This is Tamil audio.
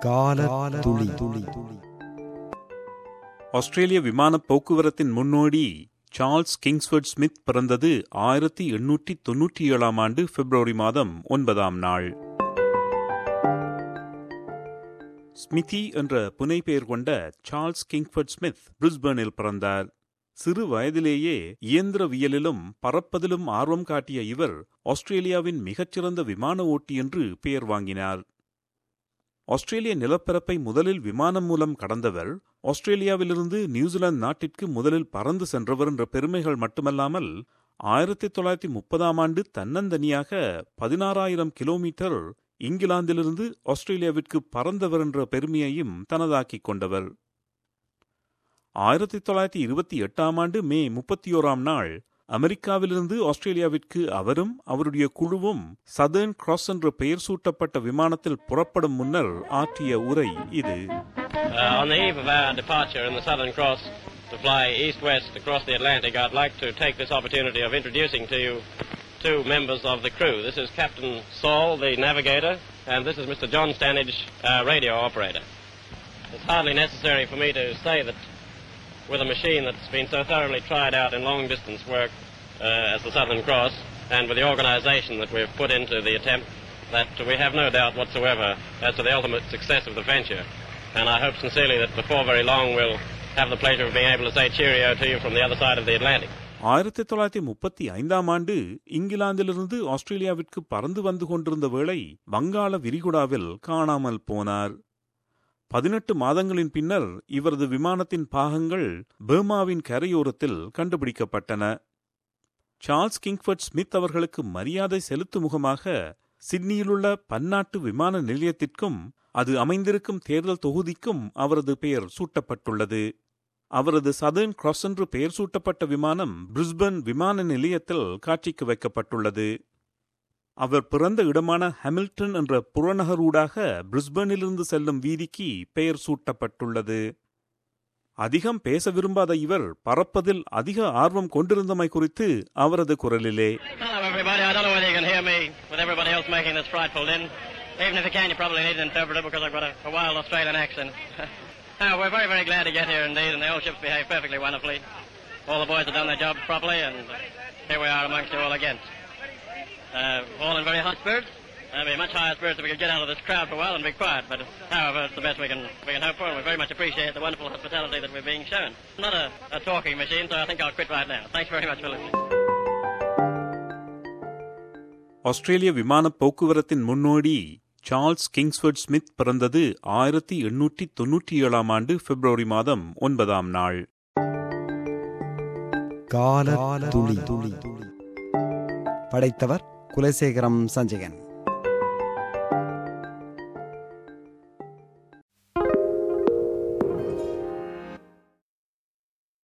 கால துளி துளி ஆஸ்திரேலிய விமான போக்குவரத்தின் முன்னோடி சார்ல்ஸ் கிங்ஸ்வர்ட் ஸ்மித் பிறந்தது ஆயிரத்தி எண்ணூற்றி தொன்னூற்றி ஏழாம் ஆண்டு பிப்ரவரி மாதம் ஒன்பதாம் நாள். ஸ்மிதி என்ற புனைப்பெயர் கொண்ட சார்ல்ஸ் கிங்ஃபர்ட் ஸ்மித் பிரிஸ்பர்னில் பிறந்தார். சிறு வயதிலேயே இயந்திரவியலிலும் பறப்பதிலும் ஆர்வம் காட்டிய இவர் ஆஸ்திரேலியாவின் மிகச்சிறந்த விமான ஓட்டி என்று பெயர் வாங்கினார். ஆஸ்திரேலிய நிலப்பரப்பை முதலில் விமானம் மூலம் கடந்தவர் ஆஸ்திரேலியாவிலிருந்து நியூசிலாந்து நாட்டிற்கு முதலில் பறந்து சென்றவர் என்ற பெருமைகள் மட்டுமல்லாமல் ஆயிரத்தி தொள்ளாயிரத்தி முப்பதாம் ஆண்டு தன்னந்தனியாக பதினாறாயிரம் கிலோமீட்டர் இங்கிலாந்திலிருந்து ஆஸ்திரேலியாவிற்கு பறந்தவர் என்ற பெருமையையும் தனதாக்கிக் கொண்டவர். ஆயிரத்தி தொள்ளாயிரத்தி இருபத்தி எட்டாம் ஆண்டு மே முப்பத்தி ஓராம் நாள் அமெரிக்காவிலிருந்து ஆஸ்திரேலியாவிற்கு அவரும் அவருடைய குழுவும் சதர்ன் கிராஸ் என்ற பெயர் சூட்டப்பட்ட விமானத்தில் புறப்படும் முன்னர் ஆற்றிய உரை இது to fly east-west across the Atlantic, I'd like to take this opportunity of introducing to you two members of the crew. This is Captain Saul, the navigator, and this is Mr. John Stanage, uh, radio operator. It's hardly necessary for me to say that with a machine that's been so thoroughly tried out in long-distance work uh, as the Southern Cross, and with the organisation that we've put into the attempt, that we have no doubt whatsoever as to the ultimate success of the venture. And I hope sincerely that before very long we'll have the pleasure of being able to say cheerio to you from the other side of the Atlantic. ஆயிரத்தி தொள்ளாயிரத்தி முப்பத்தி ஐந்தாம் ஆண்டு இங்கிலாந்திலிருந்து ஆஸ்திரேலியாவிற்கு பறந்து வந்து கொண்டிருந்த வேளை வங்காள விரிகுடாவில் காணாமல் போனார் பதினெட்டு மாதங்களின் பின்னர் இவரது விமானத்தின் பாகங்கள் பர்மாவின் கரையோரத்தில் கண்டுபிடிக்கப்பட்டன. சார்ல்ஸ் கிங்ஃபர்ட் ஸ்மித் அவர்களுக்கு மரியாதை செலுத்தும் முகமாக சிட்னியிலுள்ள பன்னாட்டு விமான நிலையத்திற்கும் அது அமைந்திருக்கும் தேர்தல் தொகுதிக்கும் அவரது பெயர் சூட்டப்பட்டுள்ளது. அவரது சதர்ன் கிராஸ் என்று பெயர் சூட்டப்பட்ட விமானம் பிரிஸ்பன் விமான நிலையத்தில் காட்சிக்கு வைக்கப்பட்டுள்ளது. அவர் பிறந்த இடமான ஹாமில்டன் என்ற புறநகரூடாக பிரிஸ்பனிலிருந்து செல்லும் வீதிக்கு பெயர் சூட்டப்பட்டுள்ளது அதிகம் பேச விரும்பாத இவர் பறப்பதில் அதிக ஆர்வம் கொண்டிருந்தமை குறித்து அவரது குரலிலே Hello, everybody. I don't know whether you can hear me with everybody else making this frightful din. Even if you can, you probably need an interpreter because I've got a, a wild Australian accent. no, we're very, very glad to get here indeed, and the old ship's behaved perfectly wonderfully. All the boys have done their job properly, and here we are amongst you all again. Uh, all in very high spirits. I'd be much higher spirits if we could get out of this crowd for a while and be quiet, but however, it's the best we can, we can hope for, and we very much appreciate the wonderful hospitality that we're being shown. I'm not a, a talking machine, so I think I'll quit right now. Thanks very much for listening. ஆஸ்திரேலிய விமான போக்குவரத்தின் முன்னோடி சார்ல்ஸ் கிங்ஸ்வர்ட் ஸ்மித் பிறந்தது ஆயிரத்தி எண்ணூற்றி தொன்னூற்றி ஏழாம் ஆண்டு பிப்ரவரி மாதம் ஒன்பதாம் நாள் கால துளி துளி படைத்தவர் குலசேகரம் சஞ்சயன்.